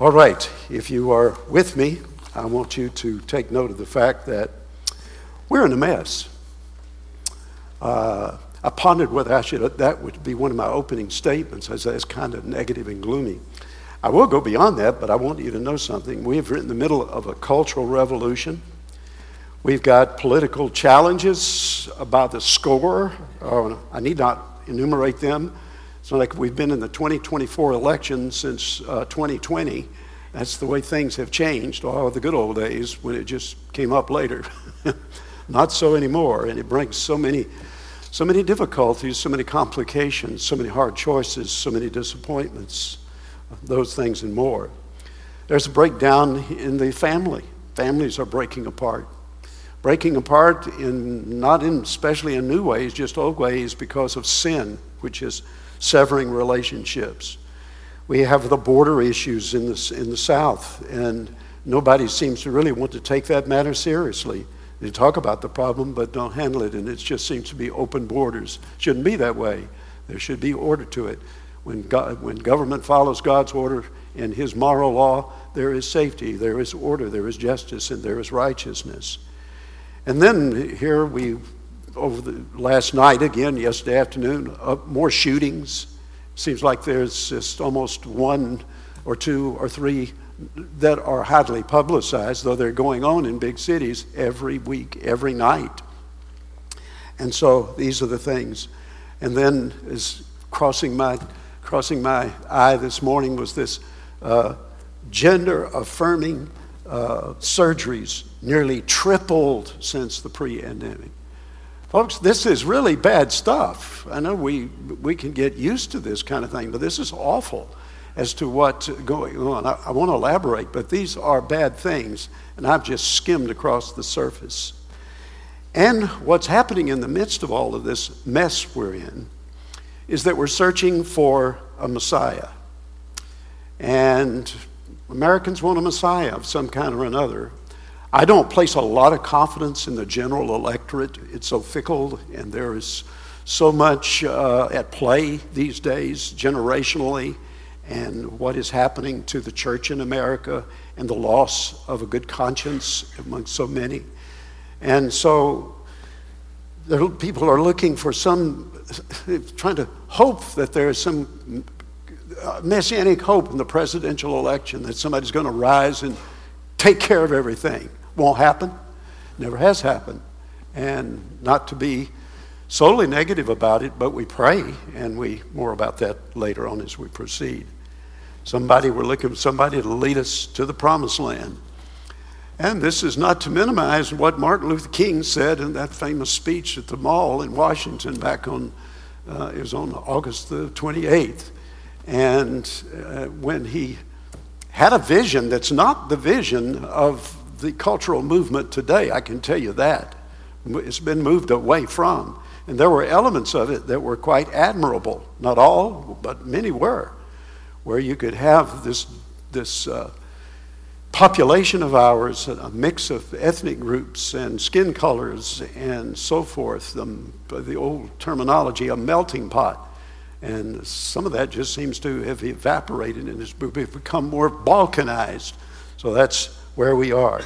All right, if you are with me, I want you to take note of the fact that we're in a mess. Uh, I pondered whether I should, that would be one of my opening statements, as it's kind of negative and gloomy. I will go beyond that, but I want you to know something. We are in the middle of a cultural revolution. We've got political challenges about the score. Uh, I need not enumerate them. It's like we've been in the 2024 election since uh, 2020. That's the way things have changed. All the good old days when it just came up later. not so anymore, and it brings so many, so many difficulties, so many complications, so many hard choices, so many disappointments, those things and more. There's a breakdown in the family. Families are breaking apart breaking apart in not in especially in new ways, just old ways because of sin, which is severing relationships. We have the border issues in the, in the South, and nobody seems to really want to take that matter seriously. They talk about the problem, but don't handle it, and it just seems to be open borders. Shouldn't be that way. There should be order to it. When, God, when government follows God's order and His moral law, there is safety, there is order, there is justice, and there is righteousness. And then here we over the last night again, yesterday afternoon, uh, more shootings. Seems like there's just almost one or two or three that are highly publicized, though they're going on in big cities every week, every night. And so these are the things. And then is crossing my crossing my eye this morning was this uh, gender affirming uh, surgeries nearly tripled since the pre-pandemic. Folks, this is really bad stuff. I know we, we can get used to this kind of thing, but this is awful as to what's going on. I, I want to elaborate, but these are bad things, and I've just skimmed across the surface. And what's happening in the midst of all of this mess we're in is that we're searching for a Messiah. And Americans want a Messiah of some kind or another. I don't place a lot of confidence in the general electorate. It's so fickle, and there is so much uh, at play these days, generationally, and what is happening to the church in America, and the loss of a good conscience among so many. And so people are looking for some, trying to hope that there is some uh, messianic hope in the presidential election that somebody's going to rise and take care of everything. Won't happen. Never has happened. And not to be solely negative about it, but we pray, and we more about that later on as we proceed. Somebody, we're looking for somebody to lead us to the promised land. And this is not to minimize what Martin Luther King said in that famous speech at the mall in Washington back on, uh, it was on August the 28th. And uh, when he had a vision that's not the vision of the cultural movement today, I can tell you that. It's been moved away from. And there were elements of it that were quite admirable. Not all, but many were. Where you could have this, this uh, population of ours, a mix of ethnic groups and skin colors and so forth, the, the old terminology, a melting pot. And some of that just seems to have evaporated and has become more balkanized. So that's where we are.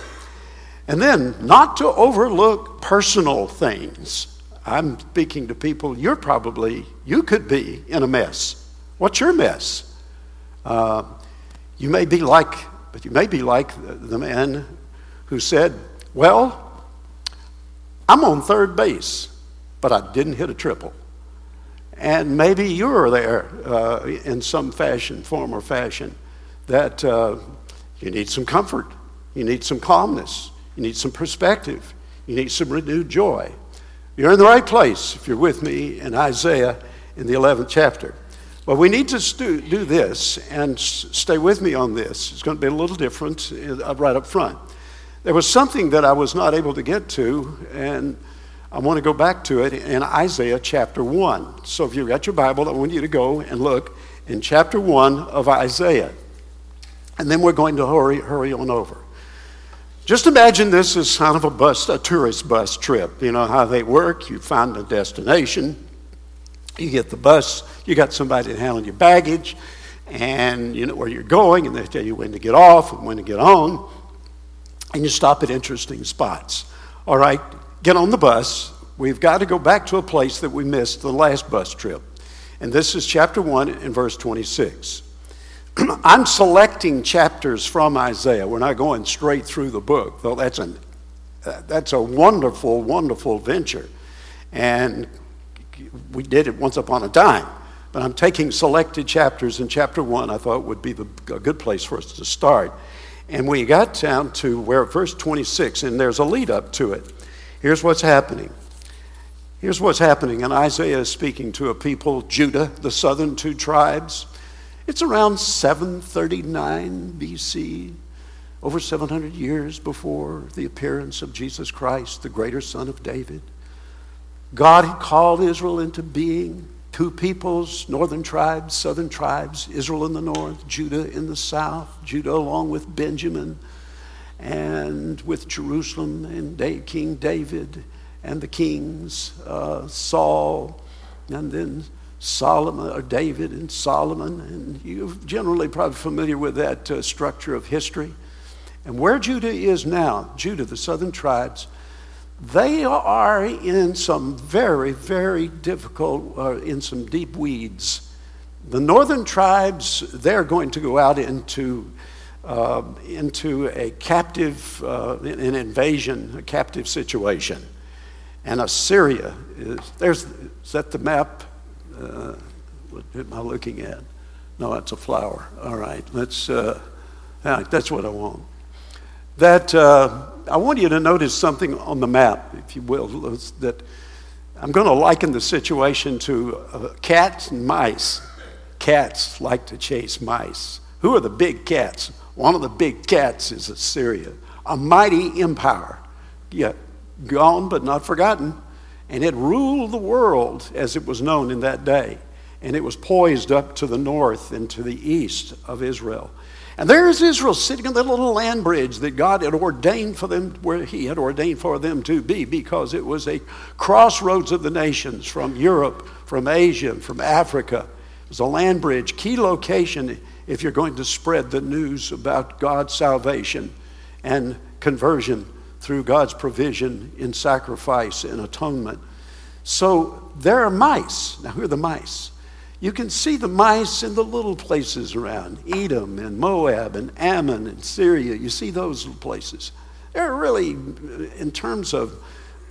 And then, not to overlook personal things. I'm speaking to people, you're probably, you could be in a mess. What's your mess? Uh, you may be like, but you may be like the man who said, Well, I'm on third base, but I didn't hit a triple. And maybe you're there uh, in some fashion, form, or fashion, that uh, you need some comfort. You need some calmness. You need some perspective. You need some renewed joy. You're in the right place if you're with me in Isaiah in the 11th chapter. But we need to do this and stay with me on this. It's going to be a little different uh, right up front. There was something that I was not able to get to, and I want to go back to it in Isaiah chapter 1. So if you've got your Bible, I want you to go and look in chapter 1 of Isaiah. And then we're going to hurry, hurry on over. Just imagine this as kind of a bus, a tourist bus trip. You know how they work. You find a destination, you get the bus, you got somebody handle your baggage, and you know where you're going, and they tell you when to get off and when to get on, and you stop at interesting spots. All right, get on the bus. We've got to go back to a place that we missed the last bus trip. And this is chapter 1 and verse 26. I'm selecting chapters from Isaiah. We're not going straight through the book, though that's, an, uh, that's a wonderful, wonderful venture. And we did it once upon a time. But I'm taking selected chapters, and chapter 1 I thought would be the, a good place for us to start. And we got down to where verse 26, and there's a lead up to it. Here's what's happening. Here's what's happening. And Isaiah is speaking to a people, Judah, the southern two tribes. It's around 739 BC, over 700 years before the appearance of Jesus Christ, the greater son of David. God had called Israel into being. Two peoples, northern tribes, southern tribes, Israel in the north, Judah in the south, Judah along with Benjamin and with Jerusalem and King David and the kings, uh, Saul, and then Solomon, or David and Solomon, and you're generally probably familiar with that uh, structure of history. And where Judah is now, Judah, the southern tribes, they are in some very, very difficult, uh, in some deep weeds. The northern tribes, they're going to go out into, uh, into a captive, uh, an invasion, a captive situation. And Assyria is, there's, is that the map? Uh, what am I looking at? No, that's a flower. All right, let's, uh, that's what I want. That, uh, I want you to notice something on the map, if you will, that I'm going to liken the situation to uh, cats and mice. Cats like to chase mice. Who are the big cats? One of the big cats is Assyria, a mighty empire, yet gone but not forgotten and it ruled the world as it was known in that day. And it was poised up to the north and to the east of Israel. And there is Israel sitting on the little land bridge that God had ordained for them, where He had ordained for them to be, because it was a crossroads of the nations from Europe, from Asia, from Africa. It was a land bridge, key location if you're going to spread the news about God's salvation and conversion through God's provision in sacrifice and atonement. So there are mice. Now, who are the mice? You can see the mice in the little places around Edom and Moab and Ammon and Syria. You see those places. They're really, in terms of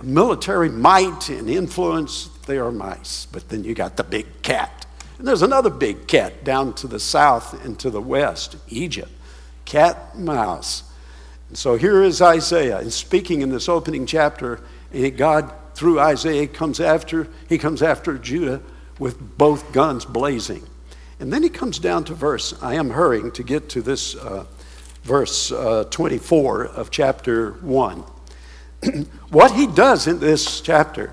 military might and influence, they are mice. But then you got the big cat. And there's another big cat down to the south and to the west, Egypt. Cat, mouse. So here is Isaiah, and speaking in this opening chapter, and God, through Isaiah, comes after, he comes after Judah with both guns blazing. And then he comes down to verse, I am hurrying to get to this uh, verse uh, 24 of chapter 1. what he does in this chapter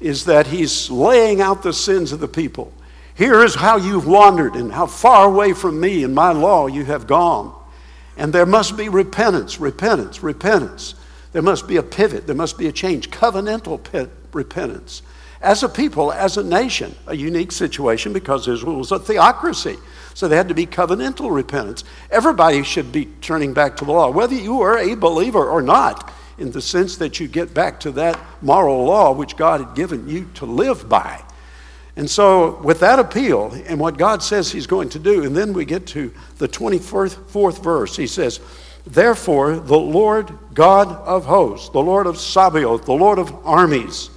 is that he's laying out the sins of the people. Here is how you've wandered and how far away from me and my law you have gone. And there must be repentance, repentance, repentance. There must be a pivot, there must be a change, covenantal repentance. As a people, as a nation, a unique situation because Israel was a theocracy. So there had to be covenantal repentance. Everybody should be turning back to the law, whether you are a believer or not, in the sense that you get back to that moral law which God had given you to live by. And so, with that appeal and what God says He's going to do, and then we get to the 24th verse, He says, Therefore, the Lord God of hosts, the Lord of Sabaoth, the Lord of armies,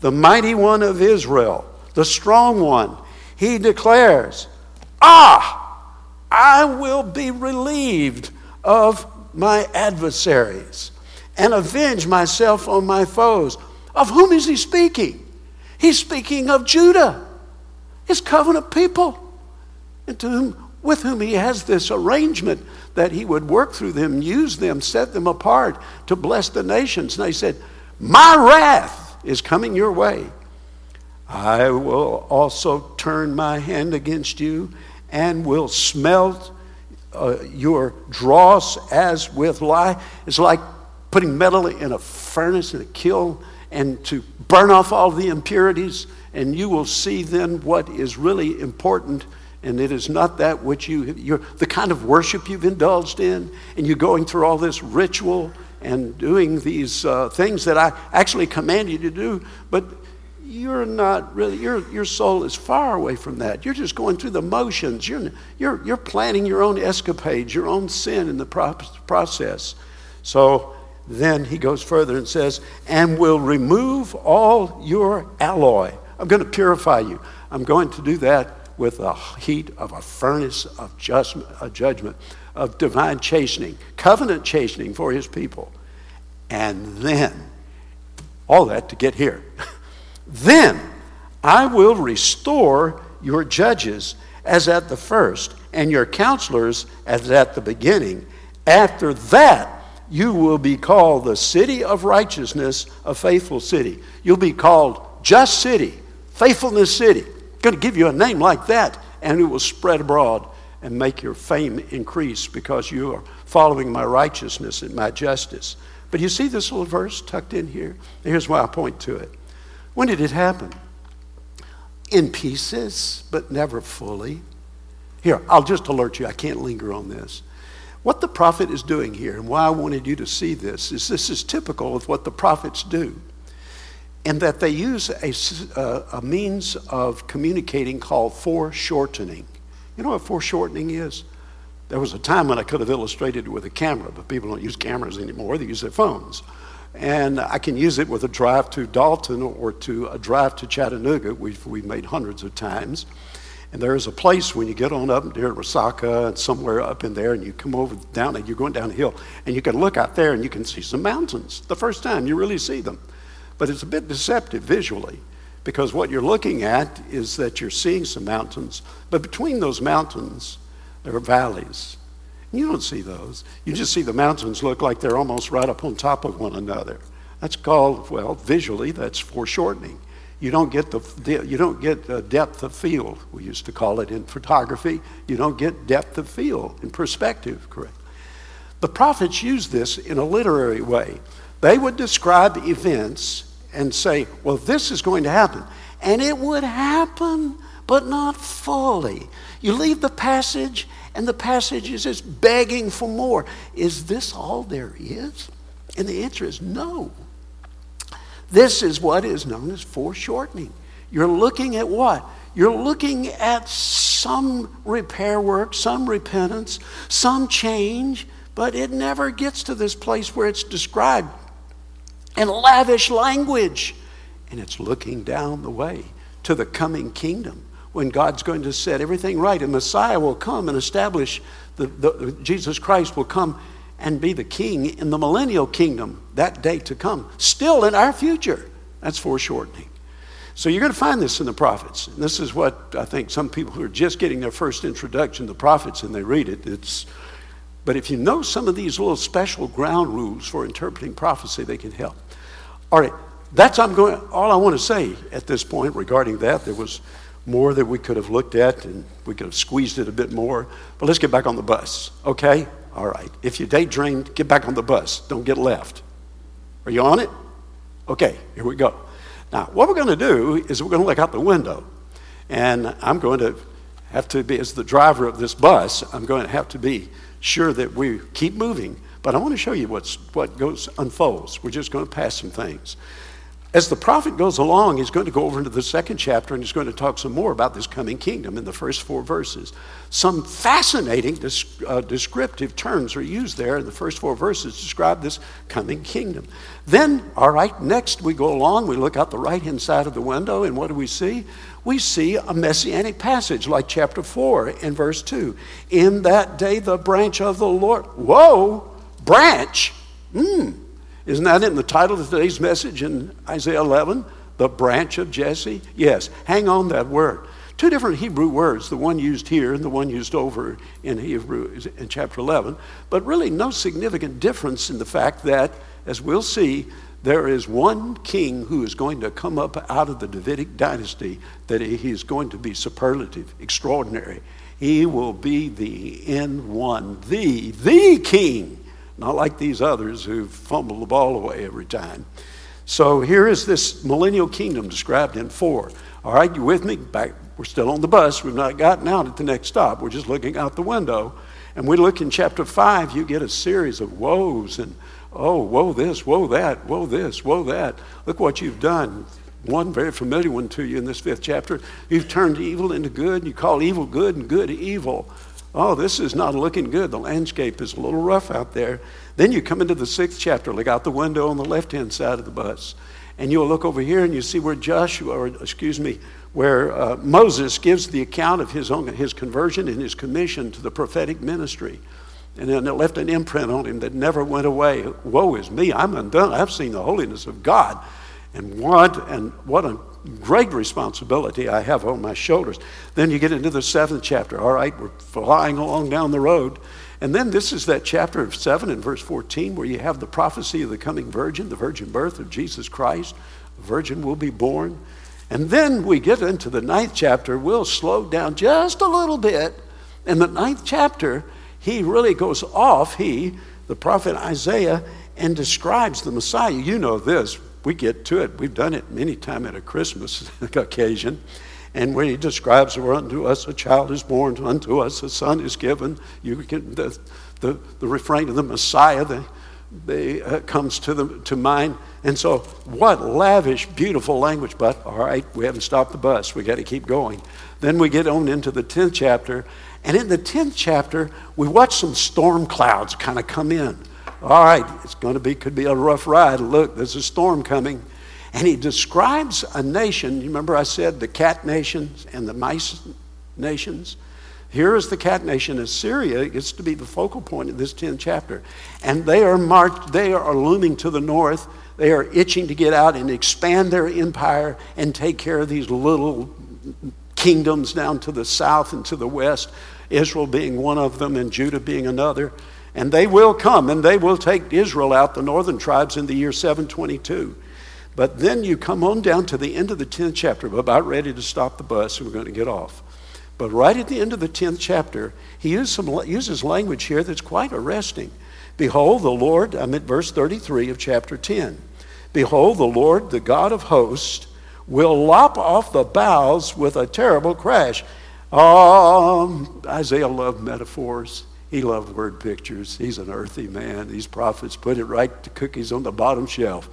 the mighty one of Israel, the strong one, He declares, Ah, I will be relieved of my adversaries and avenge myself on my foes. Of whom is He speaking? He's speaking of Judah, his covenant people, and to whom, with whom he has this arrangement that he would work through them, use them, set them apart to bless the nations. And he said, My wrath is coming your way. I will also turn my hand against you and will smelt uh, your dross as with lye. It's like putting metal in a furnace in a kiln and to burn off all the impurities, and you will see then what is really important and it is not that which you, you're, the kind of worship you've indulged in, and you're going through all this ritual and doing these uh, things that I actually command you to do, but you're not really, your, your soul is far away from that. You're just going through the motions. You're, you're, you're planning your own escapades, your own sin in the process. So then he goes further and says, and will remove all your alloy. I'm going to purify you. I'm going to do that with the heat of a furnace of judgment, a judgment, of divine chastening, covenant chastening for his people. And then, all that to get here. then I will restore your judges as at the first, and your counselors as at the beginning. After that, you will be called the city of righteousness, a faithful city. You'll be called just city, faithfulness city. I'm going to give you a name like that, and it will spread abroad and make your fame increase because you are following my righteousness and my justice. But you see this little verse tucked in here? Here's why I point to it. When did it happen? In pieces, but never fully. Here, I'll just alert you, I can't linger on this. What the prophet is doing here, and why I wanted you to see this, is this is typical of what the prophets do, and that they use a, uh, a means of communicating called foreshortening. You know what foreshortening is? There was a time when I could have illustrated it with a camera, but people don't use cameras anymore, they use their phones. And I can use it with a drive to Dalton or to a drive to Chattanooga, we've, we've made hundreds of times. And there is a place when you get on up near Resaca and somewhere up in there, and you come over down and you're going down a hill, and you can look out there and you can see some mountains. The first time you really see them. But it's a bit deceptive visually because what you're looking at is that you're seeing some mountains, but between those mountains, there are valleys. And You don't see those. You just see the mountains look like they're almost right up on top of one another. That's called, well, visually, that's foreshortening. You don't get the you don't get the depth of field. We used to call it in photography. You don't get depth of field in perspective, correct? The prophets used this in a literary way. They would describe events and say, "Well, this is going to happen," and it would happen, but not fully. You leave the passage, and the passage is just begging for more. Is this all there is? And the answer is no. This is what is known as foreshortening. You're looking at what? You're looking at some repair work, some repentance, some change, but it never gets to this place where it's described in lavish language. And it's looking down the way to the coming kingdom when God's going to set everything right and Messiah will come and establish the, the Jesus Christ will come and be the king in the millennial kingdom that day to come, still in our future. That's foreshortening. So you're going to find this in the prophets. And this is what I think some people who are just getting their first introduction to the prophets and they read it, it's but if you know some of these little special ground rules for interpreting prophecy, they can help. All right, that's I'm going all I want to say at this point regarding that. There was more that we could have looked at and we could have squeezed it a bit more. But let's get back on the bus, okay? All right. If you daydreamed, get back on the bus. Don't get left. Are you on it? Okay, here we go. Now, what we're going to do is we're going to look out the window. And I'm going to have to be, as the driver of this bus, I'm going to have to be sure that we keep moving. But I want to show you what's, what goes unfolds. We're just going to pass some things. As the prophet goes along, he's going to go over into the second chapter and he's going to talk some more about this coming kingdom in the first four verses. Some fascinating uh, descriptive terms are used there in the first four verses to describe this coming kingdom. Then, all right, next we go along, we look out the right hand side of the window, and what do we see? We see a messianic passage like chapter 4 and verse 2. In that day, the branch of the Lord, whoa, branch, hmm isn't that in the title of today's message in Isaiah 11? The branch of Jesse? Yes, hang on that word. Two different Hebrew words, the one used here and the one used over in Hebrew in chapter 11, but really no significant difference in the fact that, as we'll see, there is one king who is going to come up out of the Davidic dynasty that he is going to be superlative, extraordinary. He will be the N one, the, the king not like these others who fumble the ball away every time. So here is this millennial kingdom described in four. All right, you with me? Back, we're still on the bus. We've not gotten out at the next stop. We're just looking out the window. And we look in chapter 5, you get a series of woes and, oh, woe this, woe that, woe this, woe that. Look what you've done. One very familiar one to you in this fifth chapter. You've turned evil into good, and you call evil good and good evil. Oh, this is not looking good. The landscape is a little rough out there. Then you come into the sixth chapter, look out the window on the left hand side of the bus. And you'll look over here and you see where Joshua, or excuse me, where uh, Moses gives the account of his own his conversion and his commission to the prophetic ministry. And then it left an imprint on him that never went away. Woe is me, I'm undone. I've seen the holiness of God. And what and what a great responsibility I have on my shoulders. Then you get into the seventh chapter. All right, we're flying along down the road. And then this is that chapter of 7 and verse 14 where you have the prophecy of the coming virgin, the virgin birth of Jesus Christ. Virgin will be born. And then we get into the ninth chapter. We'll slow down just a little bit. In the ninth chapter, he really goes off, he, the prophet Isaiah, and describes the Messiah. You know this. We get to it. We've done it many times at a Christmas occasion. And when he describes, "For unto us a child is born, unto us a son is given." You can the the, the refrain of the Messiah the, the, uh, comes to the to mind. And so, what lavish, beautiful language! But all right, we haven't stopped the bus. We got to keep going. Then we get on into the tenth chapter, and in the tenth chapter, we watch some storm clouds kind of come in. All right, it's going to be could be a rough ride. Look, there's a storm coming. And he describes a nation. You remember I said the cat nations and the mice nations? Here is the cat nation. Assyria gets to be the focal point of this 10th chapter. And they are marked, they are looming to the north. They are itching to get out and expand their empire and take care of these little kingdoms down to the south and to the west, Israel being one of them and Judah being another. And they will come and they will take Israel out, the northern tribes, in the year 722. But then you come on down to the end of the 10th chapter. We're about ready to stop the bus and we're going to get off. But right at the end of the 10th chapter, he uses, some, uses language here that's quite arresting. Behold, the Lord, I'm at verse 33 of chapter 10. Behold, the Lord, the God of hosts, will lop off the boughs with a terrible crash. Um, Isaiah loved metaphors. He loved word pictures. He's an earthy man. These prophets put it right to cookies on the bottom shelf.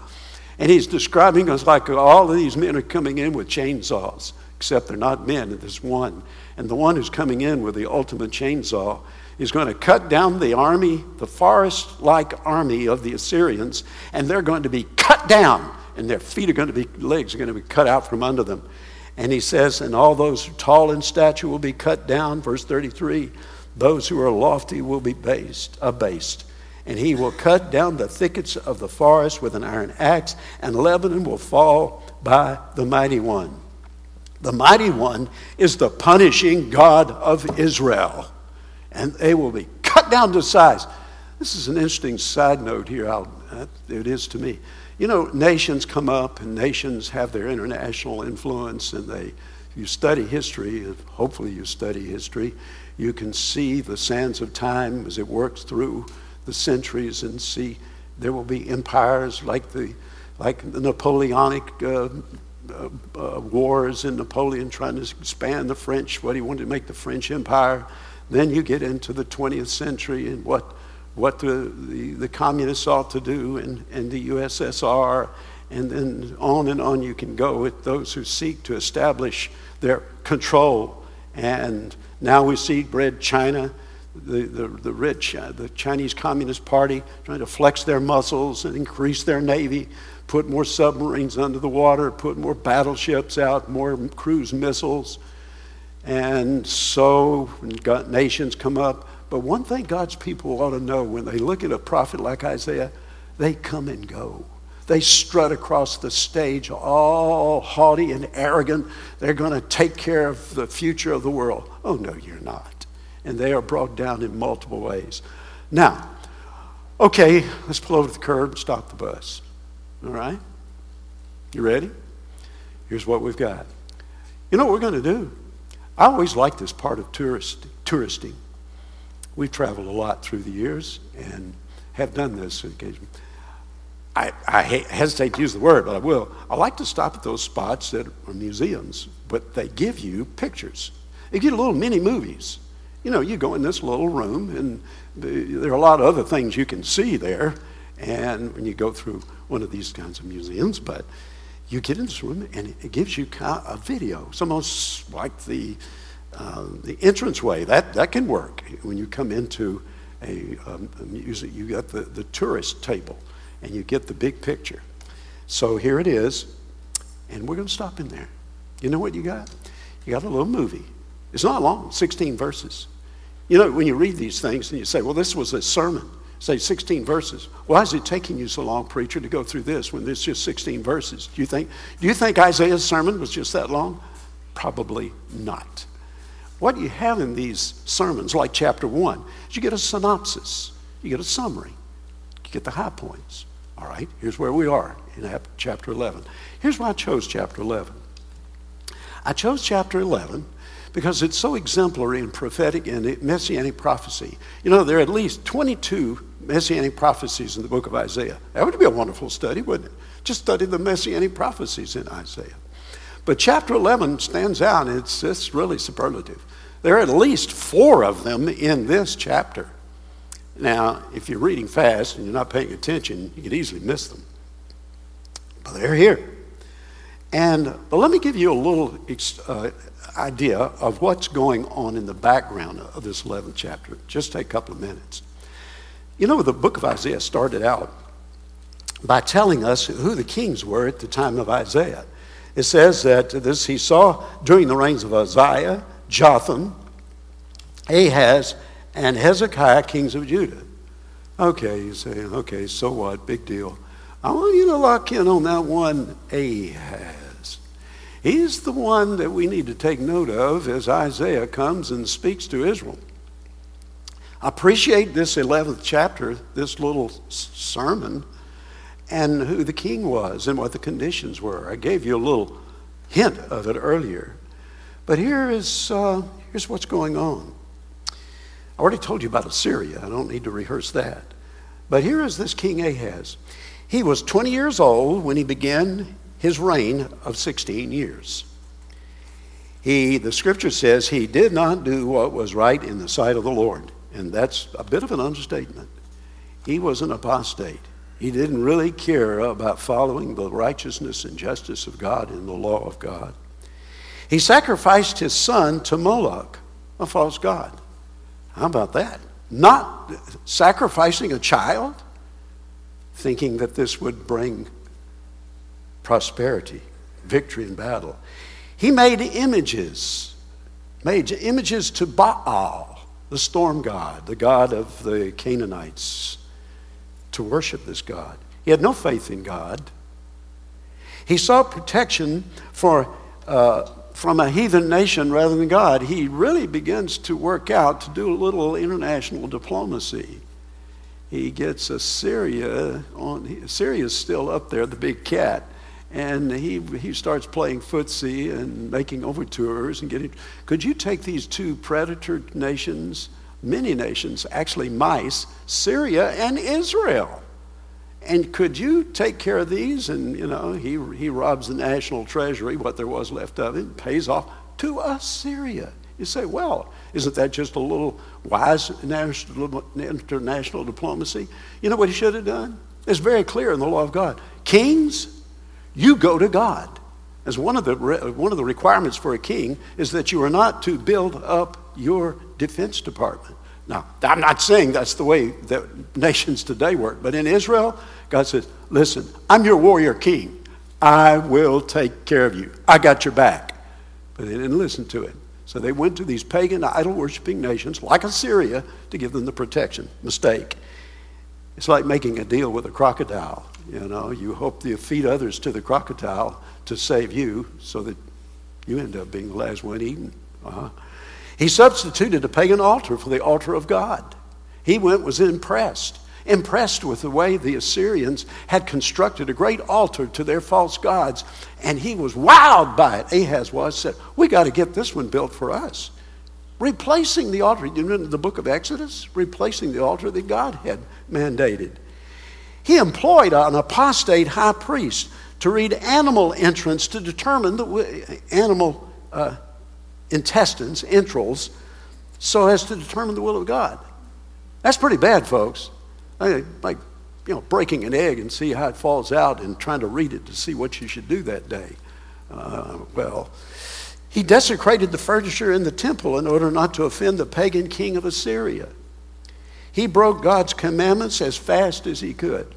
And he's describing us like all of these men are coming in with chainsaws, except they're not men, there's one. And the one who's coming in with the ultimate chainsaw is going to cut down the army, the forest like army of the Assyrians, and they're going to be cut down, and their feet are going to be, legs are going to be cut out from under them. And he says, and all those tall in stature will be cut down, verse 33. Those who are lofty will be based, abased and he will cut down the thickets of the forest with an iron axe, and Lebanon will fall by the mighty one. The mighty one is the punishing God of Israel, and they will be cut down to size. This is an interesting side note here. I'll, uh, it is to me. You know, nations come up, and nations have their international influence, and they. You study history, hopefully you study history. You can see the sands of time as it works through the centuries and see there will be empires like the, like the Napoleonic uh, uh, uh, wars and Napoleon trying to expand the French, what he wanted to make the French Empire. Then you get into the 20th century and what, what the, the, the communists ought to do and, and the USSR, and then on and on you can go with those who seek to establish their control. And now we see Red China the, the, the rich, uh, the Chinese Communist Party, trying to flex their muscles and increase their navy, put more submarines under the water, put more battleships out, more cruise missiles. And so nations come up. But one thing God's people ought to know when they look at a prophet like Isaiah, they come and go. They strut across the stage all haughty and arrogant. They're going to take care of the future of the world. Oh, no, you're not and they are brought down in multiple ways. Now, okay, let's pull over the curb and stop the bus. All right? You ready? Here's what we've got. You know what we're going to do? I always like this part of tourist, touristing. We've traveled a lot through the years and have done this occasionally. I, I hesitate to use the word, but I will. I like to stop at those spots that are museums, but they give you pictures. They you little mini movies. You know, you go in this little room, and there are a lot of other things you can see there. And when you go through one of these kinds of museums, but you get in this room, and it gives you a video. It's almost like the uh, the entranceway. That that can work when you come into a, um, a museum. You got the, the tourist table, and you get the big picture. So here it is, and we're going to stop in there. You know what you got? You got a little movie. It's not long, 16 verses. You know, when you read these things and you say, well, this was a sermon, say 16 verses. Why is it taking you so long, preacher, to go through this when there's just 16 verses? Do you think, do you think Isaiah's sermon was just that long? Probably not. What you have in these sermons, like chapter one, is you get a synopsis, you get a summary, you get the high points. All right, here's where we are in chapter 11. Here's why I chose chapter 11. I chose chapter 11 because it's so exemplary and prophetic and messianic prophecy. You know, there are at least 22 messianic prophecies in the book of Isaiah. That would be a wonderful study, wouldn't it? Just study the messianic prophecies in Isaiah. But chapter 11 stands out, it's, it's really superlative. There are at least four of them in this chapter. Now, if you're reading fast and you're not paying attention, you could easily miss them. But they're here. And but let me give you a little uh, idea of what's going on in the background of this 11th chapter. Just take a couple of minutes. You know, the book of Isaiah started out by telling us who the kings were at the time of Isaiah. It says that this he saw during the reigns of Uzziah, Jotham, Ahaz, and Hezekiah, kings of Judah. Okay, you say, okay, so what? Big deal. I want you to lock in on that one Ahaz. He's the one that we need to take note of as Isaiah comes and speaks to Israel. I appreciate this 11th chapter, this little sermon, and who the king was and what the conditions were. I gave you a little hint of it earlier. But here is, uh, here's what's going on. I already told you about Assyria. I don't need to rehearse that. But here is this King Ahaz. He was 20 years old when he began his reign of 16 years. He, the scripture says, he did not do what was right in the sight of the Lord. And that's a bit of an understatement. He was an apostate. He didn't really care about following the righteousness and justice of God and the law of God. He sacrificed his son to Moloch, a false god. How about that? Not sacrificing a child, thinking that this would bring prosperity, victory in battle. He made images, made images to Baal, the storm god, the god of the Canaanites, to worship this god. He had no faith in God. He sought protection for, uh, from a heathen nation rather than God. He really begins to work out to do a little international diplomacy. He gets Assyria on, Assyria's still up there, the big cat and he, he starts playing footsie and making overtures and getting. Could you take these two predator nations, many nations, actually mice, Syria and Israel? And could you take care of these? And, you know, he, he robs the national treasury, what there was left of it, pays off to Assyria. You say, well, isn't that just a little wise national, international diplomacy? You know what he should have done? It's very clear in the law of God. Kings, you go to God. As one of the, one of the requirements for a king is that you are not to build up your defense department. Now, I'm not saying that's the way that nations today work, but in Israel, God says, listen, I'm your warrior king. I will take care of you. I got your back. But they didn't listen to it. So they went to these pagan, idol worshiping nations like Assyria to give them the protection. Mistake. It's like making a deal with a crocodile. You know, you hope to feed others to the crocodile to save you so that you end up being the last one eaten. Uh-huh. He substituted a pagan altar for the altar of God. He went, was impressed, impressed with the way the Assyrians had constructed a great altar to their false gods, and he was wowed by it. Ahaz was, said, We got to get this one built for us. Replacing the altar, you know, the book of Exodus, replacing the altar that God had mandated. He employed an apostate high priest to read animal entrance to determine the animal uh, intestines, entrails, so as to determine the will of God. That's pretty bad, folks. Like, you know, breaking an egg and see how it falls out and trying to read it to see what you should do that day. Uh, well, he desecrated the furniture in the temple in order not to offend the pagan king of Assyria. He broke God's commandments as fast as he could.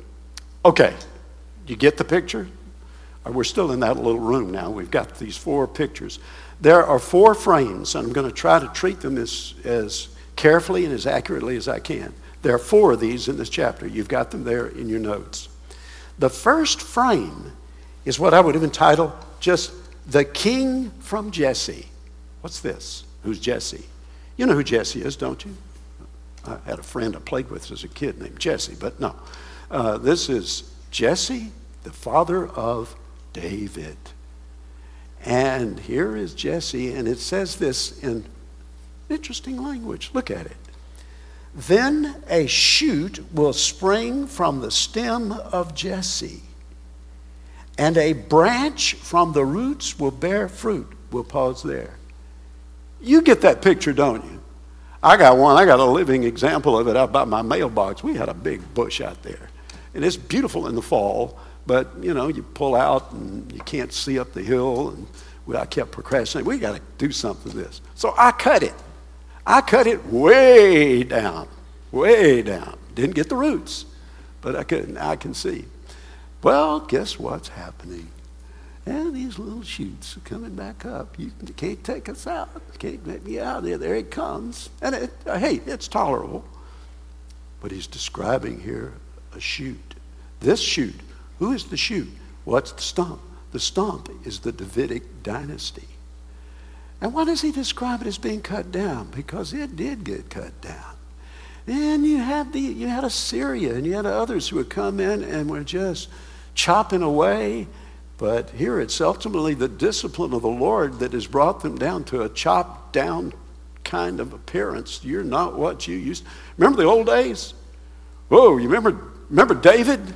Okay, you get the picture? Uh, we're still in that little room now. We've got these four pictures. There are four frames, and I'm going to try to treat them as, as carefully and as accurately as I can. There are four of these in this chapter. You've got them there in your notes. The first frame is what I would have entitled just the king from Jesse. What's this? Who's Jesse? You know who Jesse is, don't you? I had a friend I played with as a kid named Jesse, but no. Uh, this is Jesse, the father of David. And here is Jesse, and it says this in interesting language. Look at it. Then a shoot will spring from the stem of Jesse, and a branch from the roots will bear fruit. We'll pause there. You get that picture, don't you? I got one. I got a living example of it out by my mailbox. We had a big bush out there, and it's beautiful in the fall. But you know, you pull out and you can't see up the hill, and well, I kept procrastinating. We got to do something with this. So I cut it. I cut it way down, way down. Didn't get the roots, but I could. I can see. Well, guess what's happening? And these little shoots are coming back up. You can't take us out. Can't get me out of there. There it comes. And it, uh, hey, it's tolerable. But he's describing here a shoot. This shoot. Who is the shoot? What's the stump? The stump is the Davidic dynasty. And why does he describe it as being cut down? Because it did get cut down. Then you had the you had Assyria and you had others who would come in and were just chopping away. But here it's ultimately the discipline of the Lord that has brought them down to a chopped down kind of appearance. You're not what you used. Remember the old days? Whoa, you remember remember David?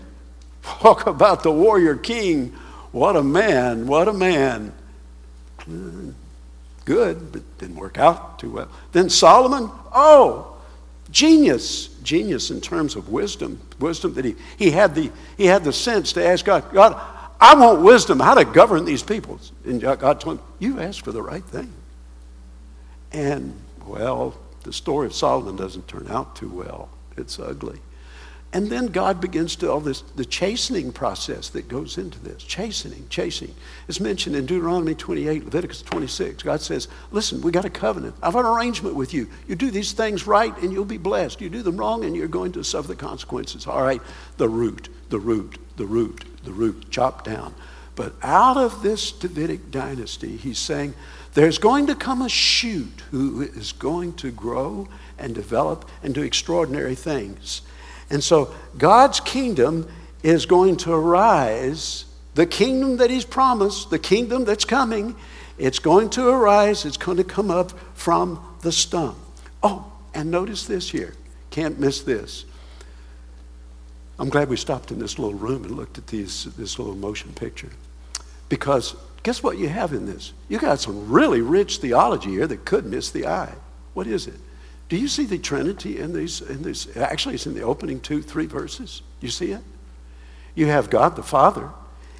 Talk about the warrior king. What a man, what a man hmm, good, but didn't work out too well. Then Solomon, oh, genius, genius in terms of wisdom, wisdom that he, he, had the, he had the sense to ask God, God, I want wisdom how to govern these people. And God told him, You asked for the right thing. And, well, the story of Solomon doesn't turn out too well. It's ugly. And then God begins to all this the chastening process that goes into this. Chastening, chastening. It's mentioned in Deuteronomy 28, Leviticus 26. God says, Listen, we got a covenant. I've an arrangement with you. You do these things right and you'll be blessed. You do them wrong and you're going to suffer the consequences. All right, the root, the root, the root, the root, chopped down. But out of this Davidic dynasty, he's saying, there's going to come a shoot who is going to grow and develop and do extraordinary things. And so God's kingdom is going to arise. The kingdom that He's promised, the kingdom that's coming, it's going to arise. It's going to come up from the stump. Oh, and notice this here. Can't miss this. I'm glad we stopped in this little room and looked at these, this little motion picture. Because guess what you have in this? You got some really rich theology here that could miss the eye. What is it? Do you see the Trinity in these, in these? Actually, it's in the opening two, three verses. You see it? You have God the Father.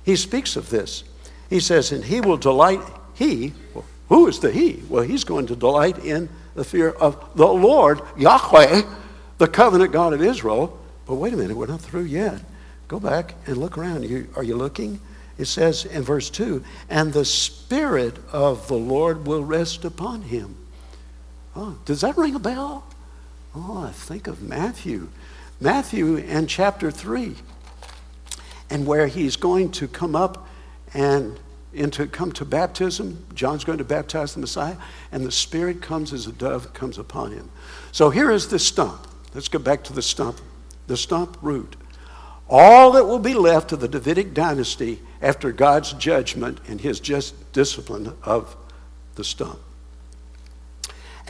He speaks of this. He says, and he will delight, he, well, who is the he? Well, he's going to delight in the fear of the Lord, Yahweh, the covenant God of Israel. But wait a minute, we're not through yet. Go back and look around. You, are you looking? It says in verse 2 and the Spirit of the Lord will rest upon him. Oh, does that ring a bell? Oh, I think of Matthew. Matthew in chapter 3, and where he's going to come up and into come to baptism. John's going to baptize the Messiah, and the Spirit comes as a dove comes upon him. So here is the stump. Let's go back to the stump. The stump root. All that will be left of the Davidic dynasty after God's judgment and his just discipline of the stump.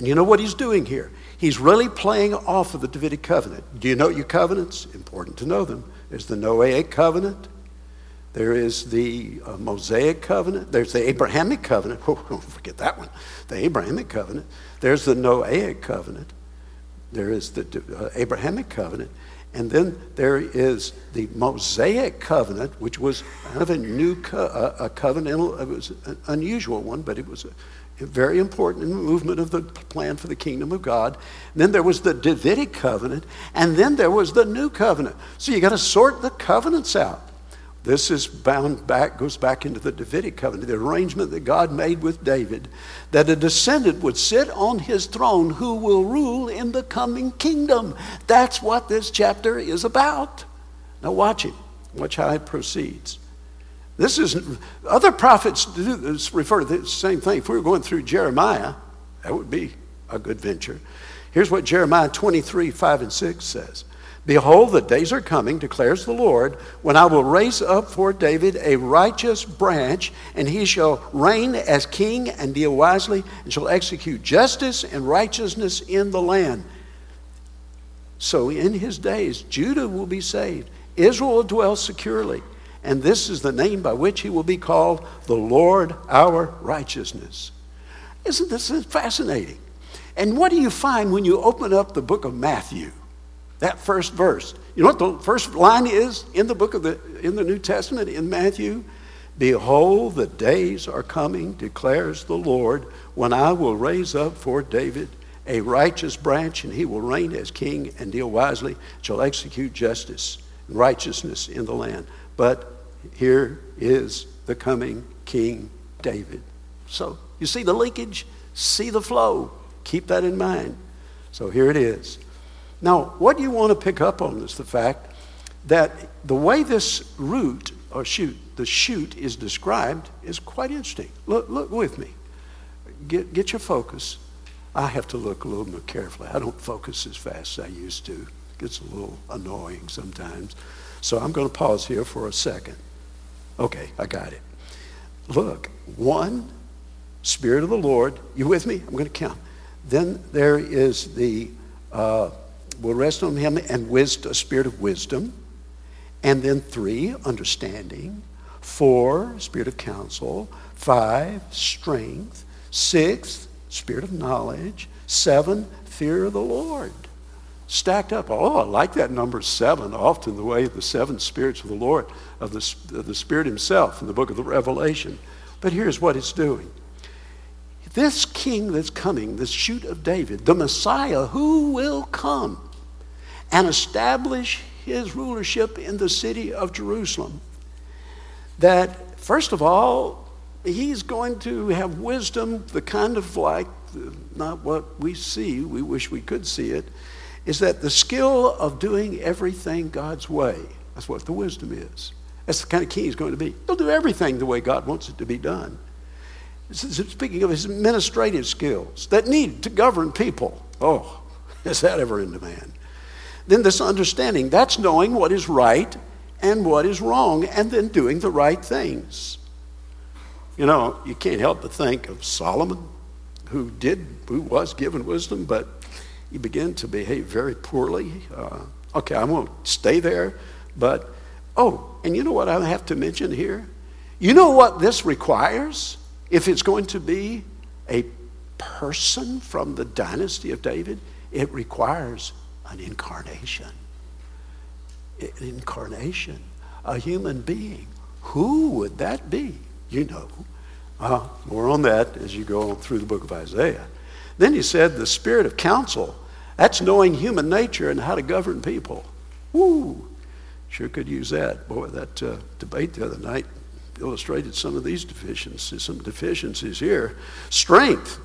And you know what he's doing here? He's really playing off of the Davidic covenant. Do you know your covenants? important to know them. There's the Noahic covenant. There is the uh, Mosaic covenant. There's the Abrahamic covenant. Oh, don't forget that one. The Abrahamic covenant. There's the Noahic covenant. There is the uh, Abrahamic covenant. And then there is the Mosaic covenant, which was kind of a new co- uh, a covenant. It was an unusual one, but it was very important movement of the plan for the kingdom of God. And then there was the Davidic covenant, and then there was the new covenant. So you got to sort the covenants out. This is bound back, goes back into the Davidic covenant, the arrangement that God made with David, that a descendant would sit on his throne who will rule in the coming kingdom. That's what this chapter is about. Now, watch it. Watch how it proceeds. This is, other prophets refer to the same thing. If we were going through Jeremiah, that would be a good venture. Here's what Jeremiah 23, 5 and 6 says. Behold, the days are coming, declares the Lord, when I will raise up for David a righteous branch, and he shall reign as king and deal wisely, and shall execute justice and righteousness in the land. So in his days, Judah will be saved, Israel will dwell securely, and this is the name by which he will be called the Lord our righteousness. Isn't this fascinating? And what do you find when you open up the book of Matthew? that first verse. You know what the first line is in the book of the in the New Testament in Matthew? Behold, the days are coming, declares the Lord, when I will raise up for David a righteous branch, and he will reign as king and deal wisely, shall execute justice and righteousness in the land. But here is the coming King David. So you see the linkage, see the flow. Keep that in mind. So here it is. Now, what you want to pick up on is the fact that the way this root or shoot, the shoot is described is quite interesting. Look, look with me. Get, get your focus. I have to look a little more carefully. I don't focus as fast as I used to. It gets a little annoying sometimes. So I'm going to pause here for a second. Okay, I got it. Look, one, Spirit of the Lord. You with me? I'm going to count. Then there is the uh, will rest on him and wisdom, a spirit of wisdom. And then three, understanding. Four, spirit of counsel. Five, strength. Six, spirit of knowledge. Seven, fear of the Lord. Stacked up. Oh, I like that number seven, often the way the seven spirits of the Lord, of the, of the Spirit Himself in the book of the Revelation. But here's what it's doing this king that's coming, this shoot of David, the Messiah who will come, and establish his rulership in the city of Jerusalem. That, first of all, he's going to have wisdom, the kind of like, not what we see, we wish we could see it, is that the skill of doing everything God's way. That's what the wisdom is. That's the kind of king he's going to be. He'll do everything the way God wants it to be done. Speaking of his administrative skills that need to govern people. Oh, is that ever in demand? then this understanding that's knowing what is right and what is wrong, and then doing the right things. You know, you can't help but think of Solomon, who did, who was given wisdom, but he began to behave very poorly. Uh, okay, I won't stay there, but oh, and you know what I have to mention here? You know what this requires if it's going to be a person from the dynasty of David? It requires an incarnation. An incarnation, a human being. Who would that be? You know. Uh, more on that as you go through the book of Isaiah. Then he said, the spirit of counsel. That's knowing human nature and how to govern people. Woo! Sure could use that. Boy, that uh, debate the other night illustrated some of these deficiencies, some deficiencies here. Strength.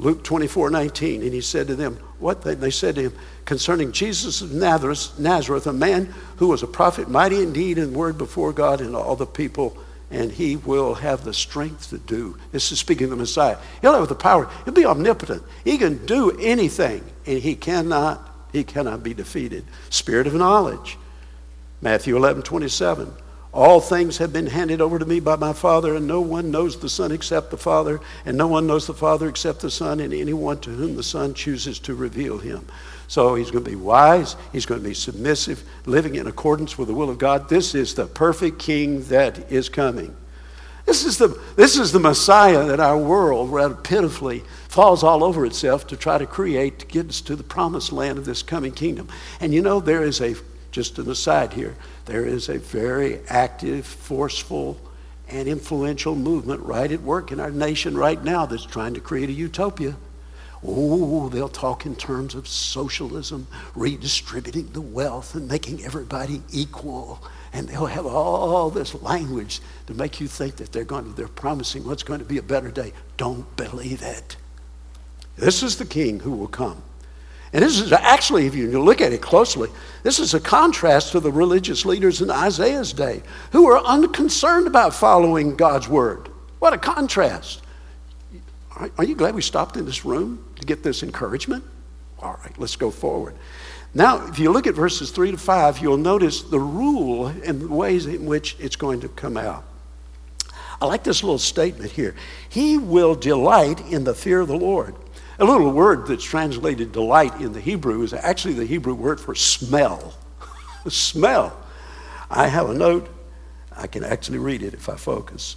Luke 24, 19. And he said to them, What? They, they said to him, concerning Jesus of Nazareth, Nazareth, a man who was a prophet, mighty indeed in word before God and all the people, and he will have the strength to do. This is speaking of the Messiah. He'll have the power. He'll be omnipotent. He can do anything, and he cannot, he cannot be defeated. Spirit of knowledge. Matthew 11, 27. All things have been handed over to me by my Father, and no one knows the Son except the Father, and no one knows the Father except the Son, and anyone to whom the Son chooses to reveal him. So he's going to be wise, he's going to be submissive, living in accordance with the will of God. This is the perfect king that is coming. This is the, this is the Messiah that our world rather pitifully falls all over itself to try to create to get us to the promised land of this coming kingdom. And you know, there is a, just an aside here, there is a very active, forceful, and influential movement right at work in our nation right now that's trying to create a utopia. Oh, they'll talk in terms of socialism, redistributing the wealth and making everybody equal. And they'll have all this language to make you think that they're going to, they're promising what's going to be a better day. Don't believe it. This is the king who will come. And this is actually, if you look at it closely, this is a contrast to the religious leaders in Isaiah's day who were unconcerned about following God's word. What a contrast. Are you glad we stopped in this room to get this encouragement? All right, let's go forward. Now, if you look at verses 3 to 5, you'll notice the rule and the ways in which it's going to come out. I like this little statement here. He will delight in the fear of the Lord. A little word that's translated delight in the Hebrew is actually the Hebrew word for smell. smell. I have a note. I can actually read it if I focus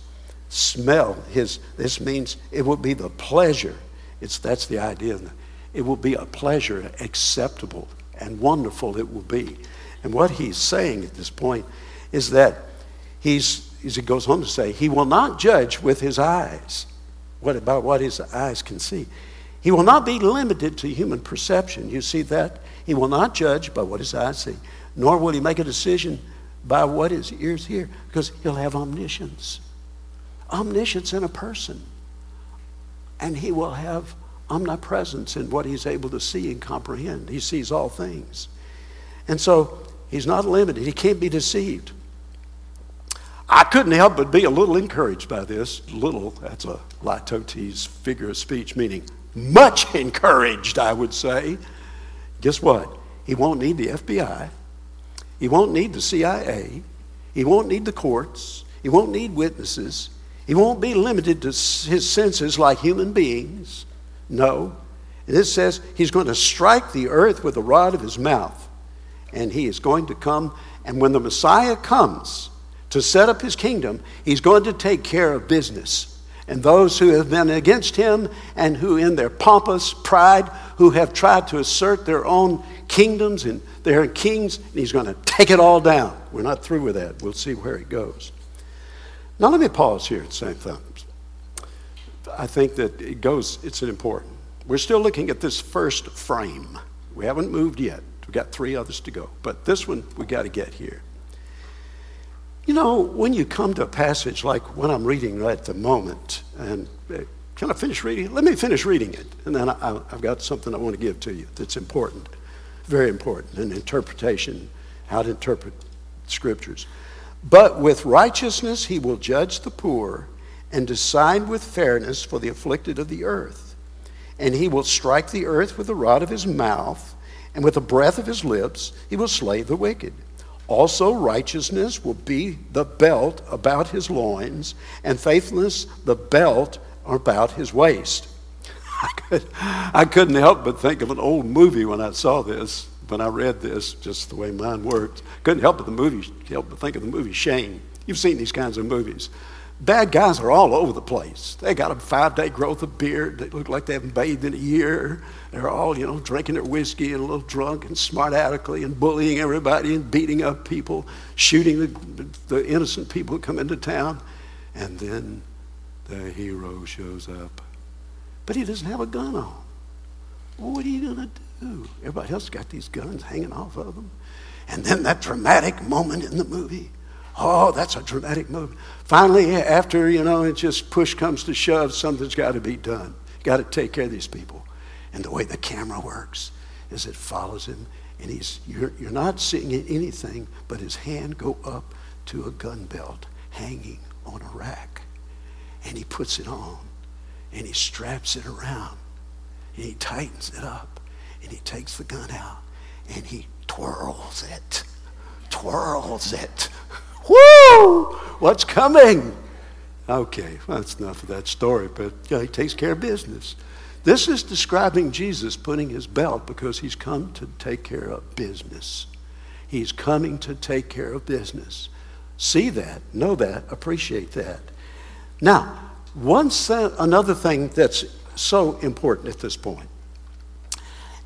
smell his this means it will be the pleasure it's that's the idea it? Will be a pleasure acceptable and wonderful it will be. And what he's saying at this point is that he's as he goes on to say he will not judge with his eyes. What about what his eyes can see? He will not be limited to human perception. You see that? He will not judge by what his eyes see nor will he make a decision by what his ears hear because he'll have omniscience. Omniscience in a person. And he will have omnipresence in what he's able to see and comprehend. He sees all things. And so he's not limited, he can't be deceived. I couldn't help but be a little encouraged by this. Little, that's a litotes figure of speech, meaning much encouraged, I would say. Guess what? He won't need the FBI. He won't need the CIA. He won't need the courts. He won't need witnesses. He won't be limited to his senses like human beings. No. This says he's going to strike the earth with the rod of his mouth. And he is going to come. And when the Messiah comes to set up his kingdom, he's going to take care of business. And those who have been against him and who, in their pompous pride, who have tried to assert their own kingdoms and their kings, and he's going to take it all down. We're not through with that. We'll see where it goes. Now, let me pause here at St. Thumbs. I think that it goes, it's important. We're still looking at this first frame. We haven't moved yet. We've got three others to go. But this one, we got to get here. You know, when you come to a passage like what I'm reading right at the moment, and uh, can I finish reading? Let me finish reading it, and then I, have got something I want to give to you that's important, very important, an interpretation, how to interpret scriptures. But with righteousness he will judge the poor and decide with fairness for the afflicted of the earth. And he will strike the earth with the rod of his mouth, and with the breath of his lips he will slay the wicked. Also, righteousness will be the belt about his loins, and faithfulness the belt about his waist. I, could, I couldn't help but think of an old movie when I saw this when I read this, just the way mine worked, couldn't help but the movie, help but think of the movie Shane. You've seen these kinds of movies. Bad guys are all over the place. They got a five-day growth of beard. They look like they haven't bathed in a year. They're all, you know, drinking their whiskey and a little drunk and smart aleckly and bullying everybody and beating up people, shooting the, the innocent people who come into town. And then the hero shows up. But he doesn't have a gun on. What are you going to do? Ooh, everybody else got these guns hanging off of them. And then that dramatic moment in the movie. Oh, that's a dramatic moment. Finally, after, you know, it just push comes to shove, something's got to be done. Got to take care of these people. And the way the camera works is it follows him, and he's, you're, you're not seeing anything but his hand go up to a gun belt hanging on a rack. And he puts it on, and he straps it around, and he tightens it up and he takes the gun out and he twirls it, twirls it. Whoo! What's coming? Okay, well, that's enough of that story, but yeah, he takes care of business. This is describing Jesus putting his belt because he's come to take care of business. He's coming to take care of business. See that, know that, appreciate that. Now, one another thing that's so important at this point,